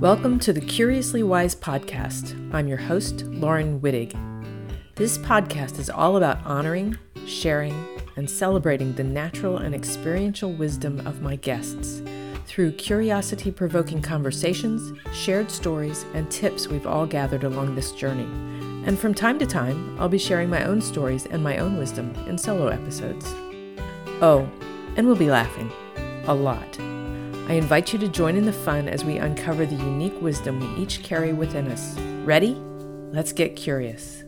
Welcome to the Curiously Wise podcast. I'm your host, Laurin Wittig. This podcast is all about honoring, sharing, and celebrating the natural and experiential wisdom of my guests through curiosity provoking conversations, shared stories, and tips we've all gathered along this journey. And from time to time, I'll be sharing my own stories and my own wisdom in solo episodes. Oh, and we'll be laughing. A lot. I invite you to join in the fun as we uncover the unique wisdom we each carry within us. Ready? Let's get curious.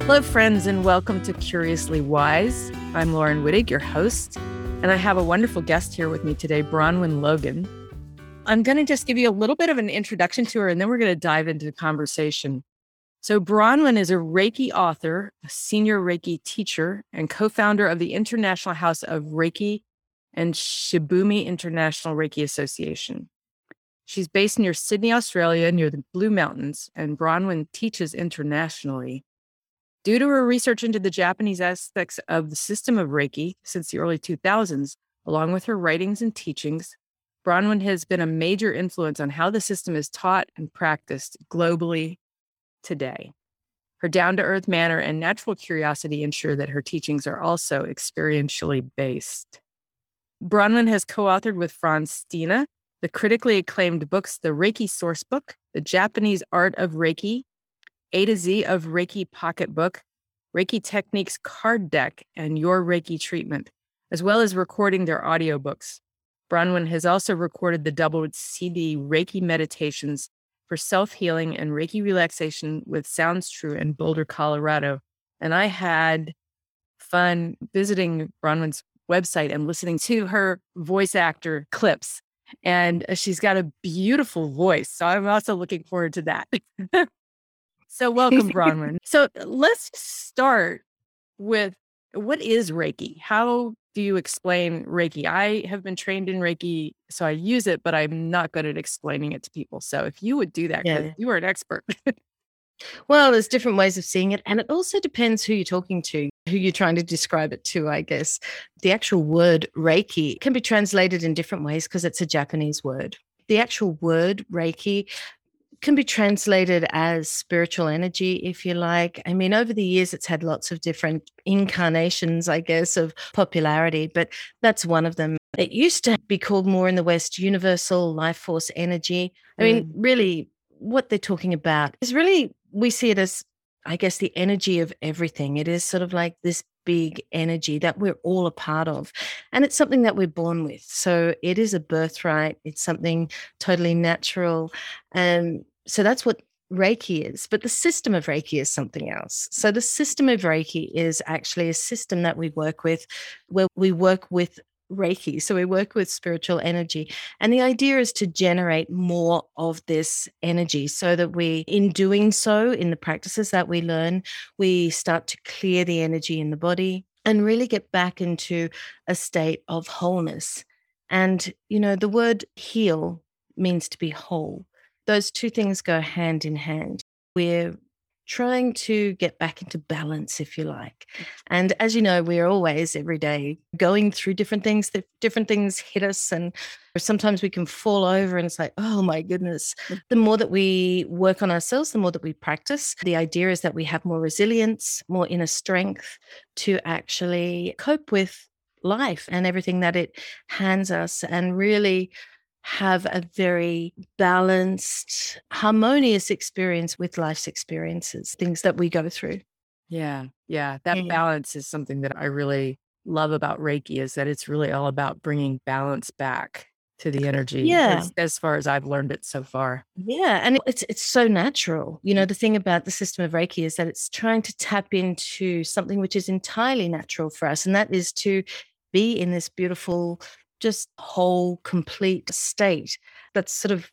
Hello, friends, and welcome to Curiously Wise. I'm Laurin Wittig, your host, and I have a wonderful guest here with me today, Bronwen Logan. I'm going to just give you a little bit of an introduction to her, and then we're going to dive into the conversation. So, Bronwen is a Reiki author, a senior Reiki teacher, and co founder of the International House of Reiki and Shibumi International Reiki Association. She's based near Sydney, Australia, near the Blue Mountains, and Bronwen teaches internationally. Due to her research into the Japanese aspects of the system of Reiki since the early 2000s, along with her writings and teachings, Bronwen has been a major influence on how the system is taught and practiced globally today. Her down to earth manner and natural curiosity ensure that her teachings are also experientially based. Bronwen has co authored with Frans Stiene the critically acclaimed books The Reiki Sourcebook, The Japanese Art of Reiki, A to Z of Reiki Pocketbook, Reiki Techniques Card Deck, and Your Reiki Treatment, as well as recording their audiobooks. Bronwen has also recorded the double CD Reiki Meditations for self healing and Reiki relaxation with Sounds True in Boulder, Colorado. And I had fun visiting Bronwen's website and listening to her voice actor clips. And uh, she's got a beautiful voice. So I'm also looking forward to that. so, welcome, Bronwen. So, let's start with what is Reiki? How do you explain Reiki? I have been trained in Reiki, so I use it, but I'm not good at explaining it to people. So if you would do that, Yeah. you are an expert. Well, there's different ways of seeing it. And it also depends who you're talking to, who you're trying to describe it to, I guess. The actual word Reiki can be translated in different ways because it's a Japanese word. The actual word Reiki can be translated as spiritual energy, if you like. I mean, over the years, it's had lots of different incarnations, I guess, of popularity, but that's one of them. It used to be called more in the West universal life force energy. I mean, mm. really, what they're talking about is really, we see it as, I guess, the energy of everything. It is sort of like this big energy that we're all a part of. And it's something that we're born with. So it is a birthright, it's something totally natural. And so that's what Reiki is. But the system of Reiki is something else. So the system of Reiki is actually a system that we work with where we work with Reiki. So we work with spiritual energy. And the idea is to generate more of this energy so that we, in doing so, in the practices that we learn, we start to clear the energy in the body and really get back into a state of wholeness. And, you know, the word heal means to be whole. Those two things go hand in hand. We're trying to get back into balance, if you like. Mm. And as you know, we're always every day going through different things, that different things hit us. And sometimes we can fall over and it's like, oh my goodness. Mm. The more that we work on ourselves, the more that we practice. The idea is that we have more resilience, more inner strength to actually cope with life and everything that it hands us and really have a very balanced, harmonious experience with life's experiences, things that we go through. yeah. Yeah. That Mm. balance is something that I really love about Reiki is that it's really all about bringing balance back to the energy Yeah. as, as far as I've learned it so far. Yeah, and it's it's so natural. You know, the thing about the system of Reiki is that it's trying to tap into something which is entirely natural for us, and that is to be in this beautiful, just whole, complete state. That's sort of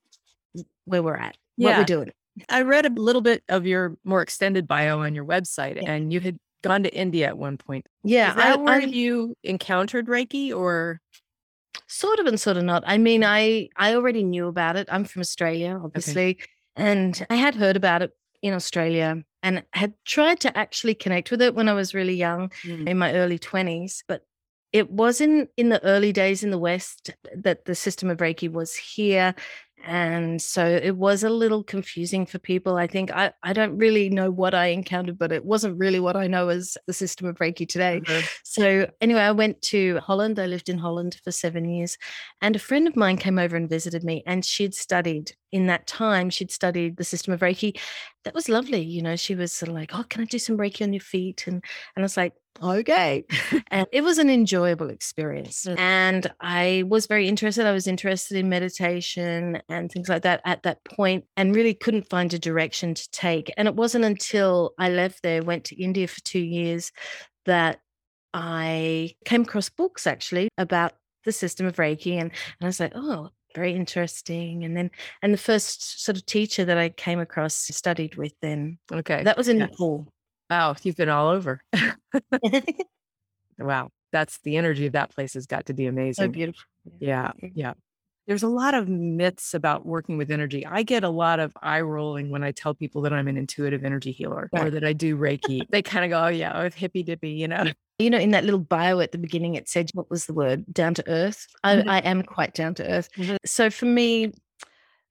where we're at, what we're doing. I read a little bit of your more extended bio on your website, Yeah. and you had gone to India at one point. Yeah, I, where I you encountered Reiki or? sort of and sort of not. I mean, I I already knew about it. I'm from Australia, obviously, and I had heard about it in Australia and had tried to actually connect with it when I was really young Mm. in my early 20s. But it wasn't in the early days in the West that the system of Reiki was here. And so it was a little confusing for people. I think I, I don't really know what I encountered, but it wasn't really what I know as the system of Reiki today. Mhm. So anyway, I went to Holland. I lived in Holland for seven years, and a friend of mine came over and visited me, and she'd studied in that time. She'd studied the system of Reiki. That was lovely. You know, she was sort of like, "Oh, can I do some Reiki on your feet?" And and I was like, "Okay." and it was an enjoyable experience, and I was very interested. I was interested in meditation and things like that at that point, and really couldn't find a direction to take. And it wasn't until I left there, went to India for two years, that I came across books actually about the system of Reiki, and, and I was like, oh, very interesting. And then, and the first sort of teacher that I came across studied with then, Okay. that was in Yeah. Nepal. Wow. You've been all over. wow. That's the energy of that place has got to be amazing. so beautiful. Yeah. Yeah. There's a lot of myths about working with energy. I get a lot of eye rolling when I tell people that I'm an intuitive energy healer or that I do Reiki. they kind of go, oh, yeah, oh, hippy dippy, you know? You know, in that little bio at the beginning, it said, what was the word? Down to earth. I, Mhm. I am quite down to earth. Mhm. So for me,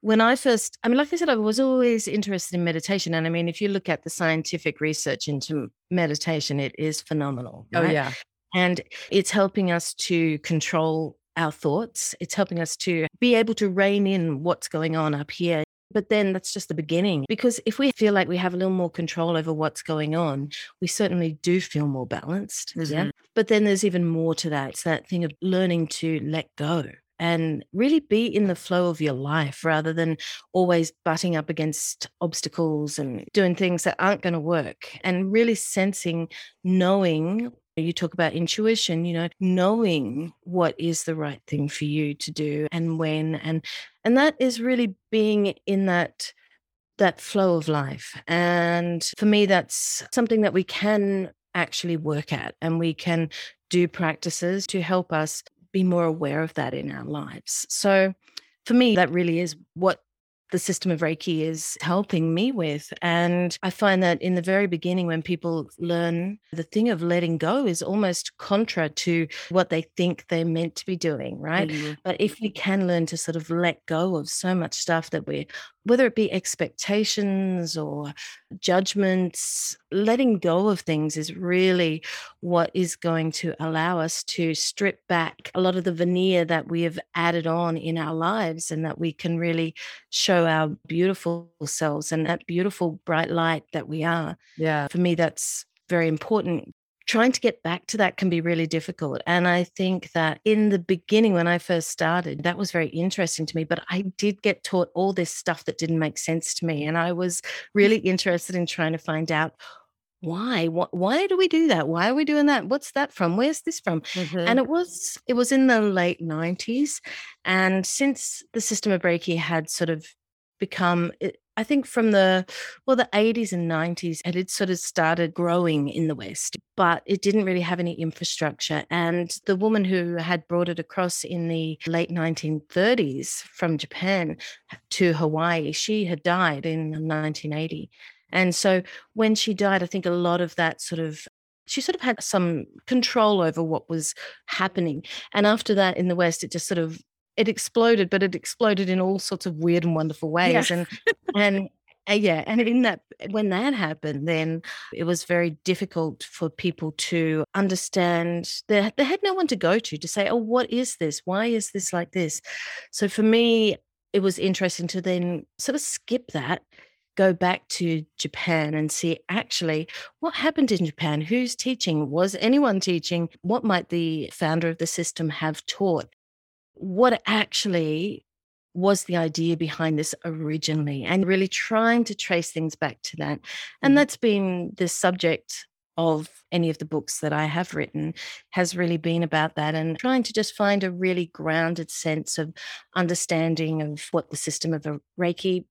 when I first, I mean, like I said, I was always interested in meditation. And I mean, if you look at the scientific research into meditation, it is phenomenal. Oh, yeah. And it's helping us to control our thoughts. It's helping us to be able to rein in what's going on up here. But then that's just the beginning. Because if we feel like we have a little more control over what's going on, we certainly do feel more balanced. Yeah. Mhm. But then there's even more to that. It's that thing of learning to let go and really be in the flow of your life rather than always butting up against obstacles and doing things that aren't going to work and really sensing, knowing. You talk about intuition, you know, knowing what is the right thing for you to do and when and and that is really being in that that flow of life. And for me, that's something that we can actually work at and we can do practices to help us be more aware of that in our lives. So for me, that really is what the system of Reiki is helping me with. And I find that in the very beginning, when people learn the thing of letting go is almost contra to what they think they're meant to be doing, right? Mhm. But if we can learn to sort of let go of so much stuff that we, whether it be expectations or judgments, letting go of things is really what is going to allow us to strip back a lot of the veneer that we have added on in our lives and that we can really show our beautiful selves and that beautiful bright light that we are. Yeah. For me, that's very important trying to get back to that can be really difficult. And I think that in the beginning, when I first started, that was very interesting to me. But I did get taught all this stuff that didn't make sense to me. And I was really interested in trying to find out why what why do we do that why are we doing that what's that from where's this from Mhm. and it was it was in the late 90s and since the system of reiki had sort of become it, i think from the well the 80s and 90s it had sort of started growing in the west but it didn't really have any infrastructure and the woman who had brought it across in the late 1930s from japan to hawaii she had died in 1980 and so when she died i think a lot of that sort of she sort of had some control over what was happening and after that in the west it just sort of it exploded but it exploded in all sorts of weird and wonderful ways and and uh, yeah and in that when that happened then it was very difficult for people to understand they, they had no one to go to to say oh what is this? Why is this like this? So for me it was interesting to then sort of skip that go back to Japan and see actually what happened in Japan, who's teaching, was anyone teaching, what might the founder of the system have taught, what actually was the idea behind this originally, and really trying to trace things back to that. And Mhm. that's been the subject of any of the books that I have written has really been about that and trying to just find a really grounded sense of understanding of what the system of a Reiki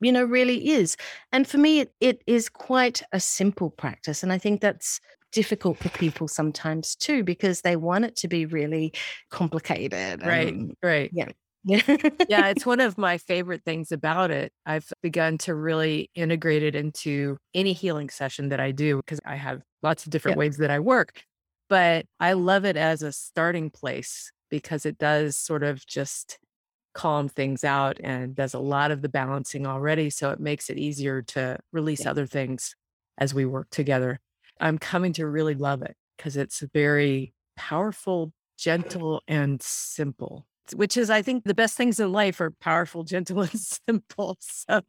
you know, really is. And for me, it, it is quite a simple practice. And I think that's difficult for people sometimes too, because they want it to be really complicated. Right. and- Right. yeah. Yeah. it's one of my favorite things about it. I've begun to really integrate it into any healing session that I do because I have lots of different ways that I work. But I love it as a starting place because it does sort of just calm things out and does a lot of the balancing already. So it makes it easier to release other things as we work together. I'm coming to really love it because it's very powerful, gentle, and simple which is I think the best things in life are powerful, gentle, and simple. So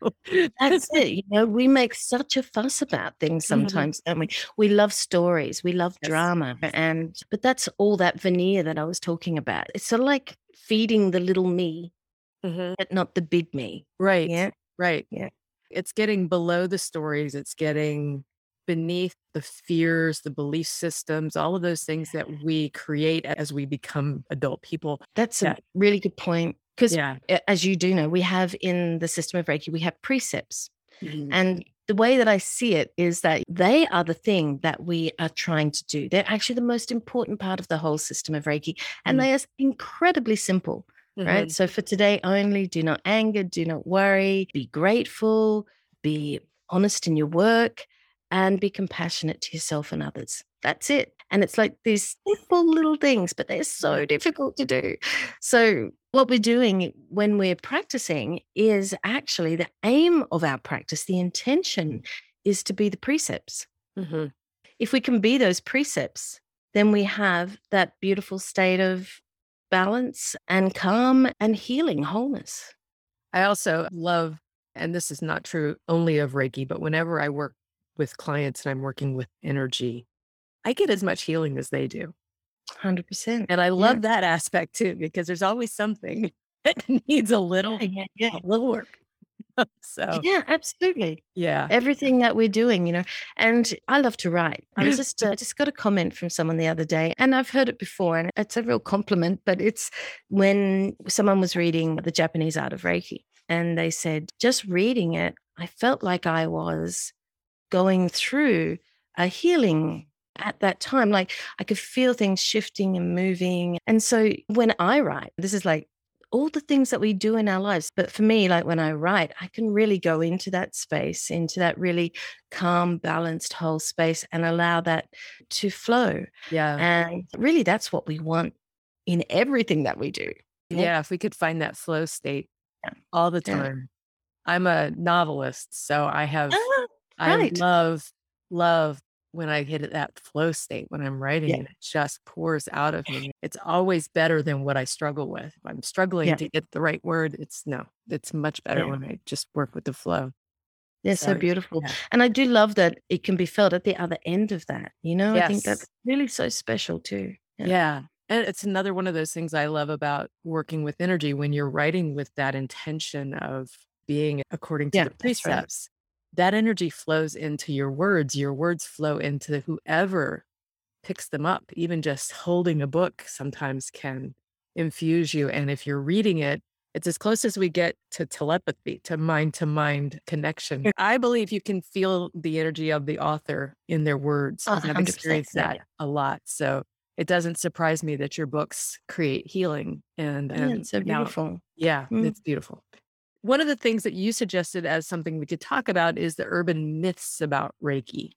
that's it. You know, we make such a fuss about things mm-hmm. sometimes, mm-hmm. don't we? We love stories, we love yes. drama, and but that's all that veneer that I was talking about. It's sort of like feeding the little me, mm-hmm. but not the big me. Right. Yeah. Right. Yeah. It's getting below the stories. It's getting beneath the fears, the belief systems, all of those things that we create as we become adult people. That's yeah. a really good point. Because, yeah. as you do know, we have in the system of Reiki, we have precepts. Mm-hmm. And the way that I see it is that they are the thing that we are trying to do. They're actually the most important part of the whole system of Reiki. And mm-hmm. they are incredibly simple, mm-hmm. right? So for today only, do not anger, do not worry, be grateful, be honest in your work, and be compassionate to yourself and others. That's it. And it's like these simple little things, but they're so difficult to do. So, what we're doing when we're practicing is actually the aim of our practice, the intention is to be the precepts. Mm-hmm. If we can be those precepts, then we have that beautiful state of balance and calm and healing, wholeness. I also love, and this is not true only of Reiki, but whenever I work with clients and I'm working with energy, I get as much healing as they do. 100%. And I love yeah. that aspect too, because there's always something that needs a little, yeah, yeah. A little work. so yeah, absolutely. Yeah. Everything that we're doing, you know, and I love to write. I was just, uh, just got a comment from someone the other day and I've heard it before and it's a real compliment, but it's when someone was reading the Japanese art of Reiki and they said, just reading it, I felt like I was going through a healing at that time. Like I could feel things shifting and moving. And so when I write, this is like all the things that we do in our lives. But for me, like when I write, I can really go into that space, into that really calm, balanced whole space and allow that to flow. Yeah. And really, that's what we want in everything that we do. Yeah. If we could find that flow state yeah. all the time. Yeah. I'm a novelist, so I have ah. Right. I love, love when I hit that flow state when I'm writing yeah. and it just pours out of me. It's always better than what I struggle with. If I'm struggling yeah. to get the right word, it's no, it's much better yeah. when I just work with the flow. Yeah, so, so beautiful. And I do love that it can be felt at the other end of that. You know, yes. I think that's really so special too. Yeah. And it's another one of those things I love about working with energy when you're writing with that intention of being according to the precepts that energy flows into your words. Your words flow into whoever picks them up. Even just holding a book sometimes can infuse you. And if you're reading it, it's as close as we get to telepathy, to mind to mind connection. I believe you can feel the energy of the author in their words. Oh, I've experienced that a lot. So it doesn't surprise me that your books create healing. And, and yeah, it's so beautiful. Now, yeah, mm. it's beautiful. One of the things that you suggested as something we could talk about is the urban myths about Reiki.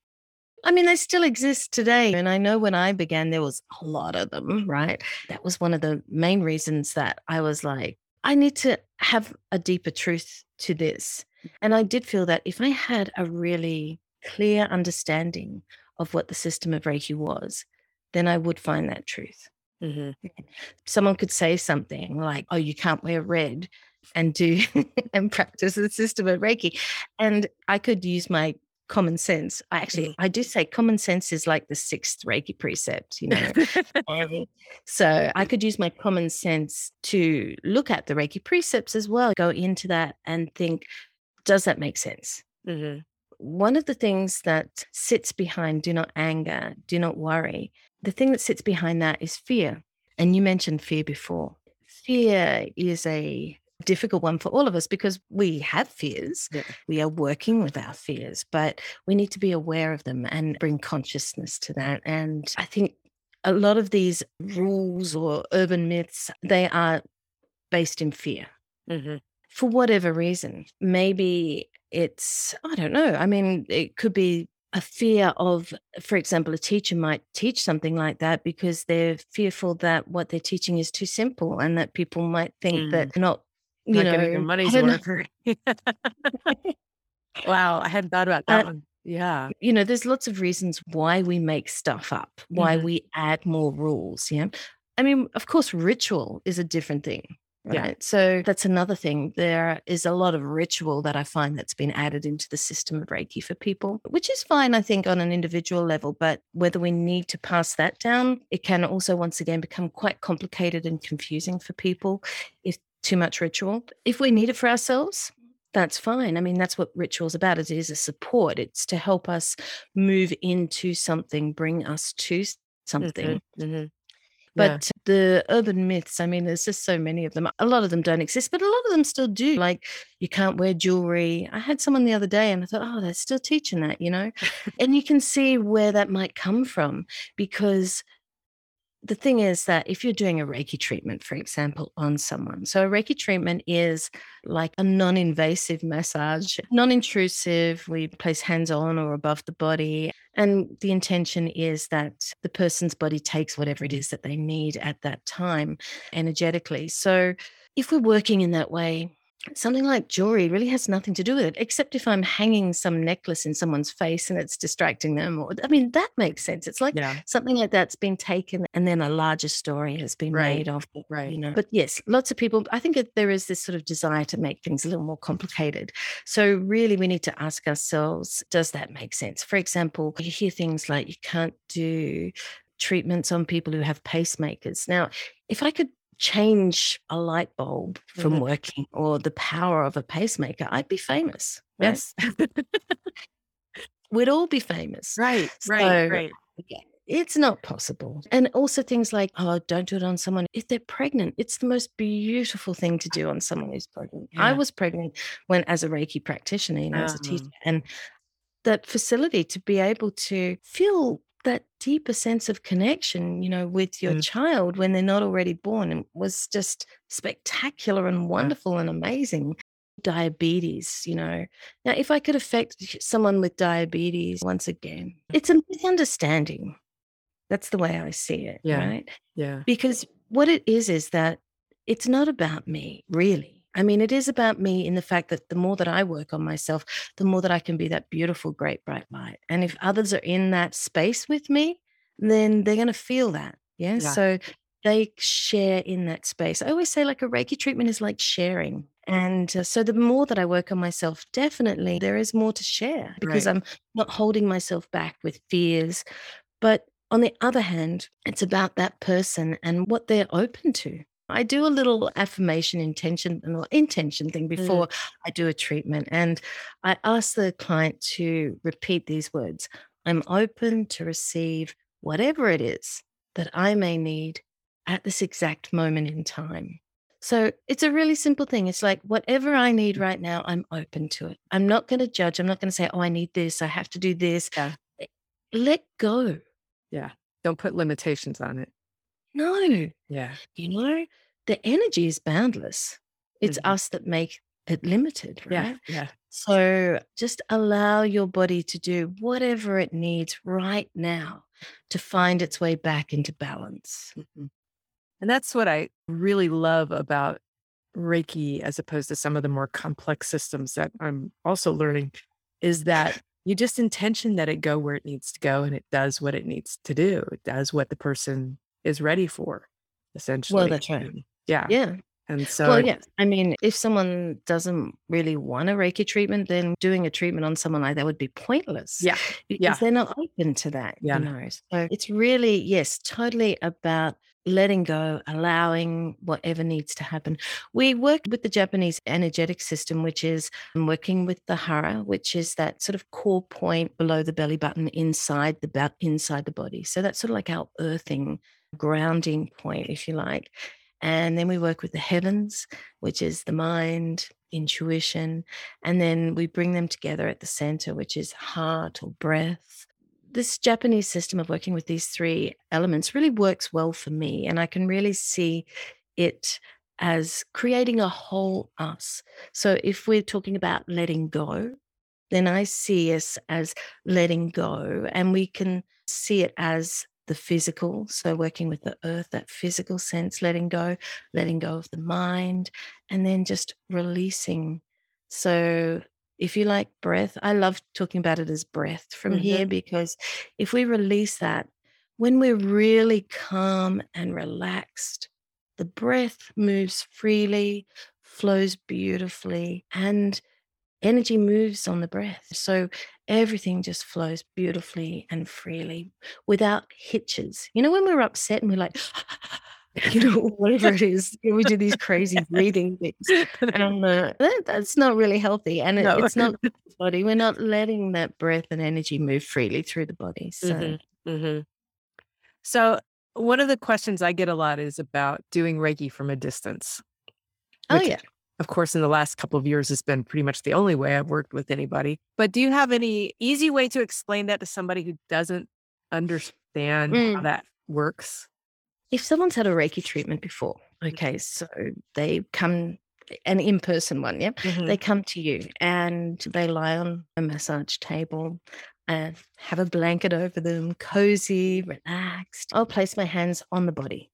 I mean, they still exist today. And I know when I began, there was a lot of them, right? That was one of the main reasons that I was like, I need to have a deeper truth to this. And I did feel that if I had a really clear understanding of what the system of Reiki was, then I would find that truth. Mm-hmm. Someone could say something like, oh, you can't wear red and do and practice the system of Reiki. And I could use my common sense. I actually I do say common sense is like the sixth Reiki precept, you know. so I could use my common sense to look at the Reiki precepts as well, go into that and think, does that make sense? Mm-hmm. One of the things that sits behind do not anger, do not worry, the thing that sits behind that is fear. And you mentioned fear before. Fear is a difficult one for all of us because we have fears. Yeah. We are working with our fears, but we need to be aware of them and bring consciousness to that. And I think a lot of these rules or urban myths, they are based in fear Mm-hmm. for whatever reason. Maybe it's, I don't know. I mean, it could be a fear of, for example, a teacher might teach something like that because they're fearful that what they're teaching is too simple and that people might think Mm. that not, you Not know, getting your money's worth. wow, I hadn't thought about that Uh, one. Yeah. you know, there's lots of reasons why we make stuff up, why Mhm. we add more rules. Yeah. I mean, of course, ritual is a different thing. Yeah. Right. So that's another thing. There is a lot of ritual that I find that's been added into the system of Reiki for people, which is fine, I think, on an individual level. But whether we need to pass that down, it can also, once again, become quite complicated and confusing for people if too much ritual. If we need it for ourselves, that's fine. I mean, that's what ritual's about. It is a support. It's to help us move into something, bring us to something. Mhm, mhm. But the urban myths, I mean, there's just so many of them. A lot of them don't exist, but a lot of them still do. Like you can't wear jewelry. I had someone the other day and I thought, oh, they're still teaching that, you know? and you can see where that might come from because the thing is that if you're doing a Reiki treatment, for example, on someone, so a Reiki treatment is like a non invasive massage, non intrusive. We place hands on or above the body. And the intention is that the person's body takes whatever it is that they need at that time energetically. So if we're working in that way, something like jewelry really has nothing to do with it, except if I'm hanging some necklace in someone's face and it's distracting them. Or, I mean, that makes sense. It's like Yeah. something like that's been taken and then a larger story has been Right, made of it, right. you know but yes lots of people i think there is this sort of desire to make things a little more complicated so really we need to ask ourselves does that make sense for example you hear things like you can't do treatments on people who have pacemakers now if i could change a light bulb from Mhm. working or the power of a pacemaker i'd be famous right? Yes. we'd all be famous right. Right. So- Right. yeah, it's not possible. And also things like, oh, don't do it on someone if they're pregnant. It's the most beautiful thing to do on someone who's pregnant. I was pregnant when, as a Reiki practitioner, you know, as a Uh-huh. teacher, and that facility to be able to feel that deeper sense of connection, you know, with your Mm. child when they're not already born and was just spectacular and wonderful and amazing. Diabetes, you know. Now, if I could affect someone with diabetes, once again, it's a misunderstanding. That's the way I see it, Yeah. right? Yeah. Because what it is is that it's not about me, really. I mean, it is about me in the fact that the more that I work on myself, the more that I can be that beautiful, great, bright light. And if others are in that space with me, then they're going to feel that. Yeah? Yeah. So they share in that space. I always say, like, a Reiki treatment is like sharing. And uh, so the more that I work on myself, definitely there is more to share because Right. I'm not holding myself back with fears. But on the other hand, it's about that person and what they're open to. I do a little affirmation intention or intention thing mm. before I do a treatment. And I ask the client to repeat these words I'm open to receive whatever it is that I may need at this exact moment in time. So it's a really simple thing. It's like whatever I need mm. right now, I'm open to it. I'm not going to judge. I'm not going to say, oh, I need this. I have to do this. Yeah. Eh, let go. Yeah. Don't put limitations on it. No, Yeah. you know, the energy is boundless. It's Mhm. us that make it limited, right? Yeah. Yeah. So just allow your body to do whatever it needs right now to find its way back into balance. Mhm. And that's what I really love about Reiki as opposed to some of the more complex systems that I'm also learning is that you just intention that it go where it needs to go and it does what it needs to do. It does what the person is ready for, essentially. Well, that's right. Yeah. Yeah. And so, well, yeah. I mean, if someone doesn't really want a Reiki treatment, then doing a treatment on someone like that would be pointless. yeah. because yeah. they're not open to that. Yeah. You know, so it's really yes, totally about letting go, allowing whatever needs to happen. We work with the Japanese energetic system, which is working with the hara, which is that sort of core point below the belly button inside the inside the body. So that's sort of like our earthing, grounding point, if you like. And then we work with the heavens, which is the mind, intuition. And then we bring them together at the center, which is heart or breath. This Japanese system of working with these three elements really works well for me. And I can really see it as creating a whole us. So if we're talking about letting go, then I see us as letting go, and we can see it as the physical. So, working with the earth, that physical sense, letting go, letting go of the mind, and then just releasing. So, if you like breath, I love talking about it as breath from mm-hmm. here because if we release that, when we're really calm and relaxed, the breath moves freely, flows beautifully, and energy moves on the breath. So everything just flows beautifully and freely without hitches. You know, when we're upset and we're like, you know, whatever it is, we do these crazy breathing things. And uh, that, that's not really healthy. And it, no. it's not the body. We're not letting that breath and energy move freely through the body. So, mm-hmm. Mm-hmm. so one of the questions I get a lot is about doing Reiki from a distance. Oh, yeah of course, in the last couple of years, it's been pretty much the only way I've worked with anybody. But do you have any easy way to explain that to somebody who doesn't understand mm. how that works? If someone's had a Reiki treatment before, okay, so they come an in-person one, yeah, mm-hmm. they come to you and they lie on a massage table and have a blanket over them, cozy, relaxed. I'll place my hands on the body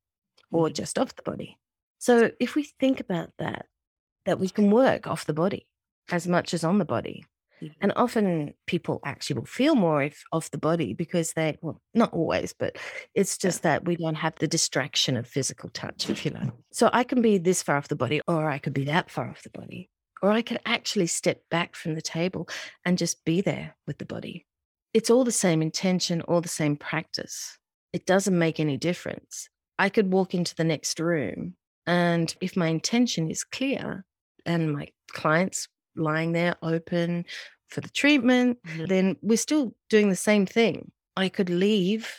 or mm-hmm. just off the body. So if we think about that, that we can work off the body as much as on the body. Mm-hmm. And often people actually will feel more if off the body because they, well, not always, but it's just that we don't have the distraction of physical touch, if you know. So I can be this far off the body, or I could be that far off the body, or I could actually step back from the table and just be there with the body. It's all the same intention, all the same practice. It doesn't make any difference. I could walk into the next room, and if my intention is clear, and my clients lying there open for the treatment, mm-hmm. then we're still doing the same thing. I could leave.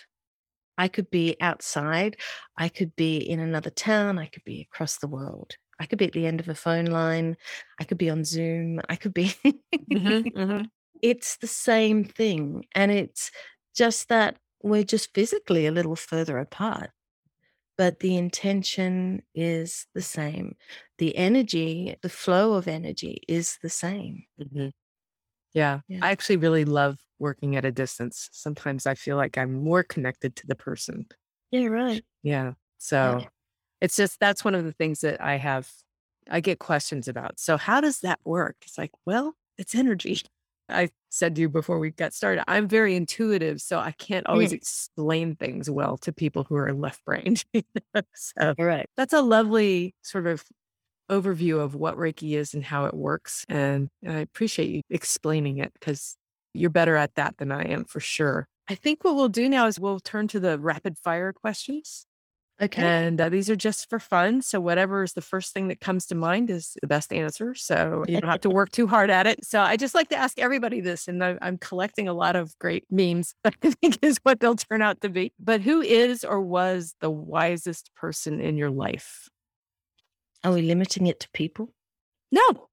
I could be outside. I could be in another town. I could be across the world. I could be at the end of a phone line. I could be on Zoom. I could be. mm-hmm, mm-hmm. It's the same thing. And it's just that we're just physically a little further apart but the intention is the same. The energy, the flow of energy is the same. Mm-hmm. Yeah. yeah. I actually really love working at a distance. Sometimes I feel like I'm more connected to the person. Yeah, right. Yeah. So yeah. it's just that's one of the things that I have, I get questions about. So, how does that work? It's like, well, it's energy. I said to you before we got started, I'm very intuitive, so I can't always mm. explain things well to people who are left brained. so right. that's a lovely sort of overview of what Reiki is and how it works. And I appreciate you explaining it because you're better at that than I am for sure. I think what we'll do now is we'll turn to the rapid fire questions. Okay. And uh, these are just for fun. So, whatever is the first thing that comes to mind is the best answer. So, you don't have to work too hard at it. So, I just like to ask everybody this, and I, I'm collecting a lot of great memes, I think is what they'll turn out to be. But who is or was the wisest person in your life? Are we limiting it to people? No.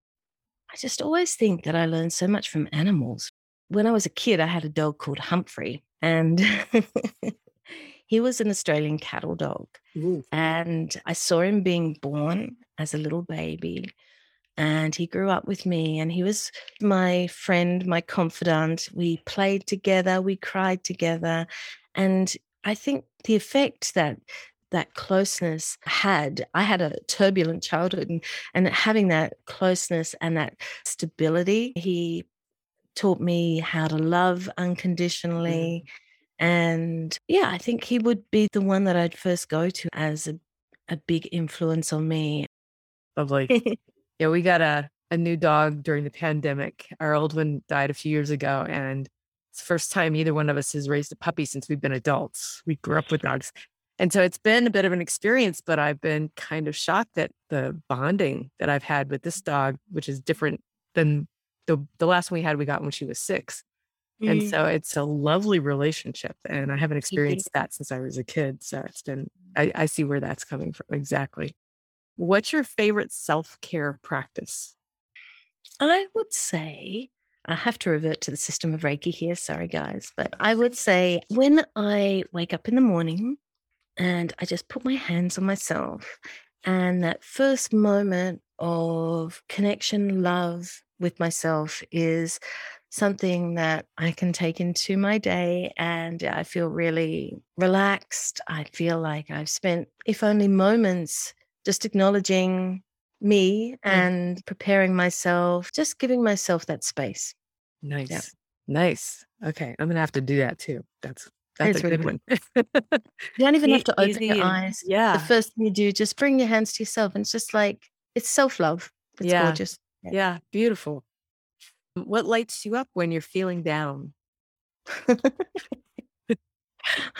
I just always think that I learn so much from animals. When I was a kid, I had a dog called Humphrey, and He was an Australian cattle dog. Ooh. And I saw him being born as a little baby. And he grew up with me, and he was my friend, my confidant. We played together, we cried together. And I think the effect that that closeness had i had a turbulent childhood and, and having that closeness and that stability he taught me how to love unconditionally mm. And yeah, I think he would be the one that I'd first go to as a, a big influence on me. Lovely. yeah, we got a, a new dog during the pandemic. Our old one died a few years ago. And it's the first time either one of us has raised a puppy since we've been adults. We grew up with dogs. And so it's been a bit of an experience, but I've been kind of shocked at the bonding that I've had with this dog, which is different than the, the last one we had, we got when she was six. And mm. so it's a lovely relationship. And I haven't experienced that since I was a kid. So it's been, I, I see where that's coming from. Exactly. What's your favorite self care practice? I would say, I have to revert to the system of Reiki here. Sorry, guys. But I would say when I wake up in the morning and I just put my hands on myself And that first moment of connection, love with myself is something that I can take into my day and I feel really relaxed. I feel like I've spent, if only moments, just acknowledging me mm. and preparing myself, just giving myself that space. Nice. Yeah. Nice. Okay. I'm going to have to do that too. That's that's it's a really good one. you don't even have to open your eyes. Yeah. The first thing you do, just bring your hands to yourself. And it's just like, it's self love. It's yeah. gorgeous. Yeah. yeah. Beautiful. What lights you up when you're feeling down?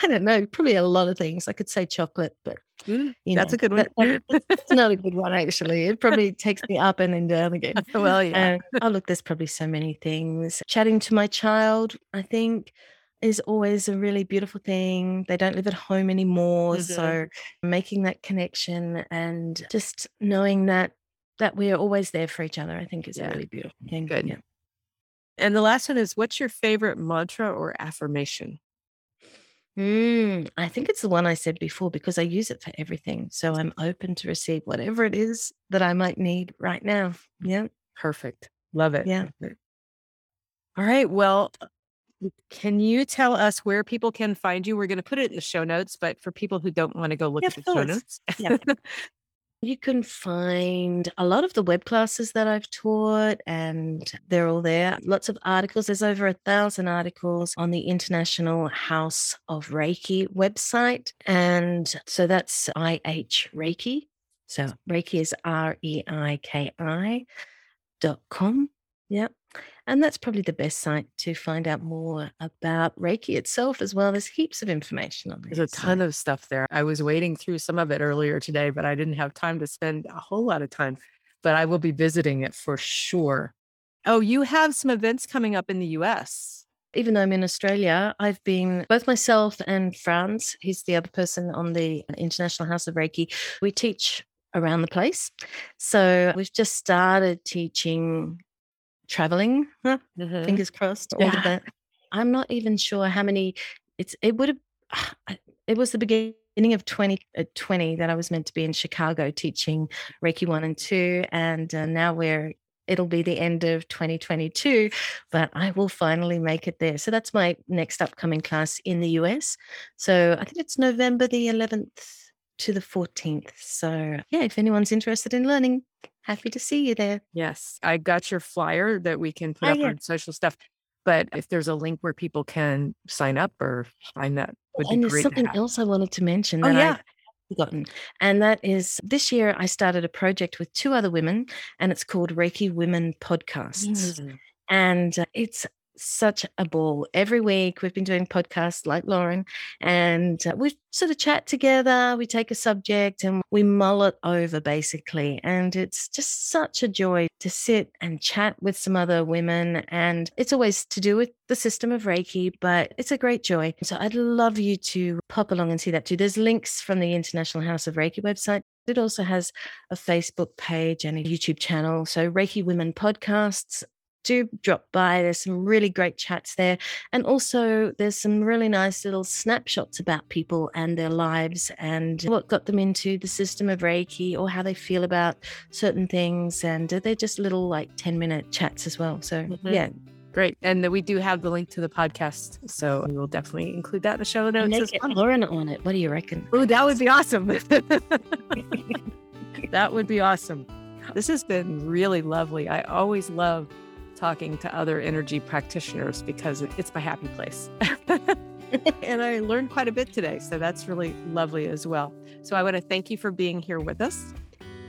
I don't know. Probably a lot of things. I could say chocolate, but mm, you know, that's a good one. That, that's not a good one, actually. It probably takes me up and then down again. well, yeah. oh, look, there's probably so many things. Chatting to my child, I think, is always a really beautiful thing. They don't live at home anymore, mm-hmm. so making that connection and just knowing that that we're always there for each other, I think, is yeah. a really beautiful thing. Good. Yeah. And the last one is, what's your favorite mantra or affirmation? Mm, I think it's the one I said before because I use it for everything. So I'm open to receive whatever it is that I might need right now. Yeah. Perfect. Love it. Yeah. All right. Well, can you tell us where people can find you? We're going to put it in the show notes, but for people who don't want to go look yeah, at the show notes, yeah. You can find a lot of the web classes that I've taught, and they're all there. Lots of articles. There's over a thousand articles on the International House of Reiki website. And so that's IH Reiki. So Reiki is R E I K I dot com. Yep. And that's probably the best site to find out more about Reiki itself as well. There's heaps of information on there. There's a ton of stuff there. I was wading through some of it earlier today, but I didn't have time to spend a whole lot of time. But I will be visiting it for sure. Oh, you have some events coming up in the US. Even though I'm in Australia, I've been both myself and Frans, he's the other person on the International House of Reiki. We teach around the place. So we've just started teaching traveling. Huh? Mm-hmm. Fingers crossed. All yeah. of that. I'm not even sure how many. It's it would have. It was the beginning of 2020 uh, that I was meant to be in Chicago teaching Reiki one and two, and uh, now we're it'll be the end of 2022, but I will finally make it there. So that's my next upcoming class in the US. So I think it's November the 11th to the 14th. So yeah, if anyone's interested in learning, happy to see you there. Yes, I got your flyer that we can put oh, up yeah. on social stuff. But if there's a link where people can sign up or find that would and be there's something else I wanted to mention oh, that yeah. I forgotten. And that is this year I started a project with two other women and it's called Reiki Women Podcasts. Mm. And uh, it's such a ball. Every week we've been doing podcasts like Laurin, and uh, we sort of chat together. We take a subject and we mull it over basically. And it's just such a joy to sit and chat with some other women. And it's always to do with the system of Reiki, but it's a great joy. So I'd love you to pop along and see that too. There's links from the International House of Reiki website. It also has a Facebook page and a YouTube channel. So Reiki Women Podcasts do drop by. There's some really great chats there. And also, there's some really nice little snapshots about people and their lives and what got them into the system of Reiki or how they feel about certain things. And they're just little like 10 minute chats as well. So, mm-hmm. yeah. Great. And we do have the link to the podcast. So we will definitely include that in the show notes. Make as well. Laurin on it. What do you reckon? Oh, that would be awesome. that would be awesome. This has been really lovely. I always love talking to other energy practitioners because it's my happy place. and I learned quite a bit today. So that's really lovely as well. So I want to thank you for being here with us.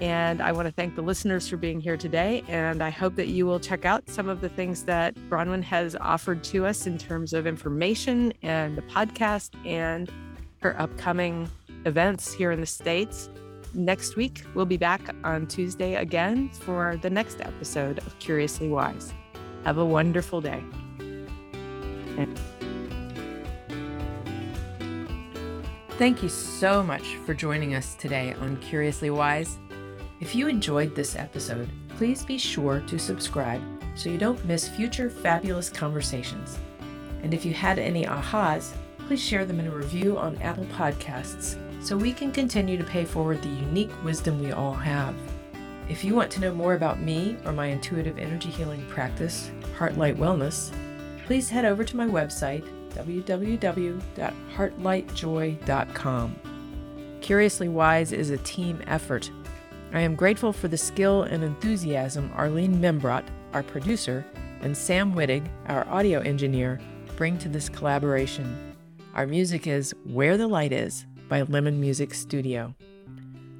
And I want to thank the listeners for being here today. And I hope that you will check out some of the things that Bronwen has offered to us in terms of information and the podcast and her upcoming events here in the States. Next week, we'll be back on Tuesday again for the next episode of Curiously Wise. Have a wonderful day. Thank you so much for joining us today on Curiously Wise. If you enjoyed this episode, please be sure to subscribe so you don't miss future fabulous conversations. And if you had any ahas, please share them in a review on Apple Podcasts so we can continue to pay forward the unique wisdom we all have. If you want to know more about me or my intuitive energy healing practice, Heartlight Wellness, please head over to my website, www.heartlightjoy.com. Curiously Wise is a team effort. I am grateful for the skill and enthusiasm Arlene Membrot, our producer, and Sam Wittig, our audio engineer, bring to this collaboration. Our music is Where the Light Is by Lemon Music Studio.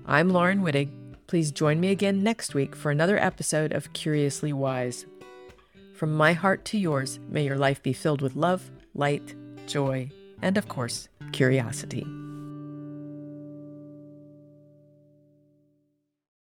I'm Laurin Wittig. Please join me again next week for another episode of Curiously Wise. From my heart to yours, may your life be filled with love, light, joy, and of course, curiosity.